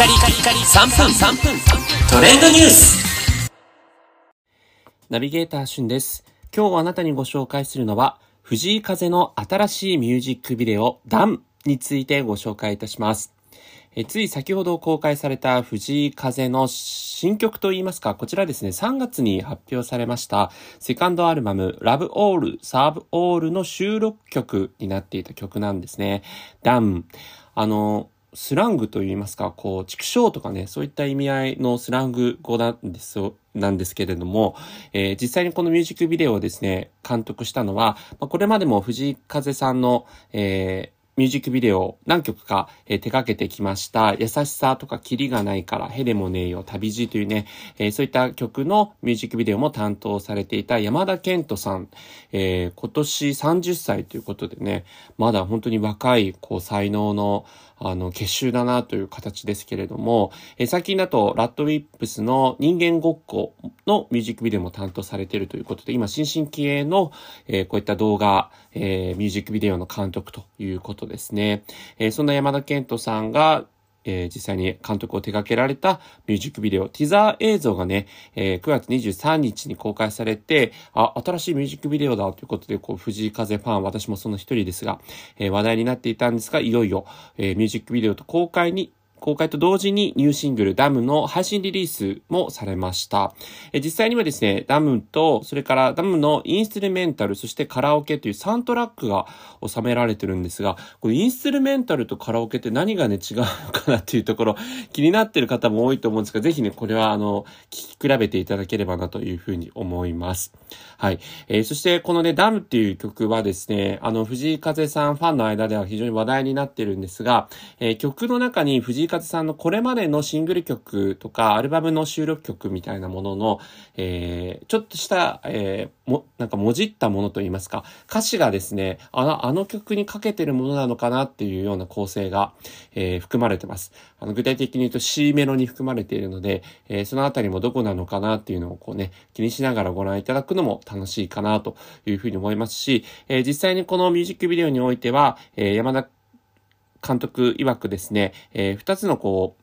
カリカリカリ3分3分トレンドニュースナビゲーターしゅんです。今日あなたにご紹介するのは藤井風の新しいミュージックビデオダンについてご紹介いたします。えつい先ほど公開された藤井風の新曲といいますか、こちらですね、3月に発表されましたセカンドアルバム Love All, Serve All の収録曲になっていた曲なんですね。ダン。あの、スラングといいますか、こう、畜生とかね、そういった意味合いのスラング語なんですなんですけれども、えー、実際にこのミュージックビデオをですね、監督したのは、まあ、これまでも藤井風さんの、えーミュージックビデオを何曲か、え、手掛けてきました。優しさとかキリがないから、ヘレもねえよ、旅路というね、え、そういった曲のミュージックビデオも担当されていた山田健人さん、え、今年30歳ということでね、まだ本当に若い、こう、才能の、あの、結集だなという形ですけれども、え、最近だと、ラッドウィップスの人間ごっこのミュージックビデオも担当されているということで、今、新進気鋭の、え、こういった動画、え、ミュージックビデオの監督ということとですね。えー、そんな山田健人さんが、えー、実際に監督を手掛けられたミュージックビデオ、ティザー映像がね、えー、9月23日に公開されて、あ、新しいミュージックビデオだということで、こう、藤井風ファン、私もその一人ですが、えー、話題になっていたんですが、いよいよ、え、ミュージックビデオと公開に公開と同時にニューシングルダムの配信リリースもされました。え実際にはですね、ダムと、それからダムのインストゥルメンタル、そしてカラオケという3トラックが収められてるんですが、このインストゥルメンタルとカラオケって何がね、違うのかなっていうところ、気になってる方も多いと思うんですが、ぜひね、これはあの、聞き比べていただければなというふうに思います。はい。えー、そしてこのね、ダムっていう曲はですね、あの、藤井風さんファンの間では非常に話題になってるんですが、えー、曲の中に藤井勝さんのこれまでのシングル曲とか、アルバムの収録曲みたいなものの、えー、ちょっとした、えー、も、なんかもじったものといいますか、歌詞がですね、あの、あの曲にかけてるものなのかなっていうような構成が、えー、含まれてます。あの、具体的に言うと C メロに含まれているので、えー、そのあたりもどこなのかなっていうのをこうね、気にしながらご覧いただくのも楽しいかなというふうに思いますし、えー、実際にこのミュージックビデオにおいては、えー、山田監督曰くですね、えー、二つのこう、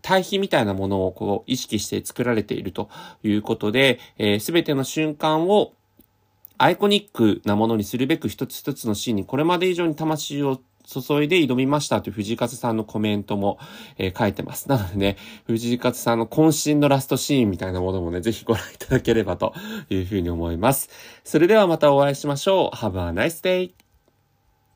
対比みたいなものをこう意識して作られているということで、す、えー、ての瞬間をアイコニックなものにするべく一つ一つのシーンにこれまで以上に魂を注いで挑みましたという藤井風さんのコメントも、えー、書いてます。なのでね、藤井風さんの渾身のラストシーンみたいなものもね、ぜひご覧いただければというふうに思います。それではまたお会いしましょう。Have a nice day!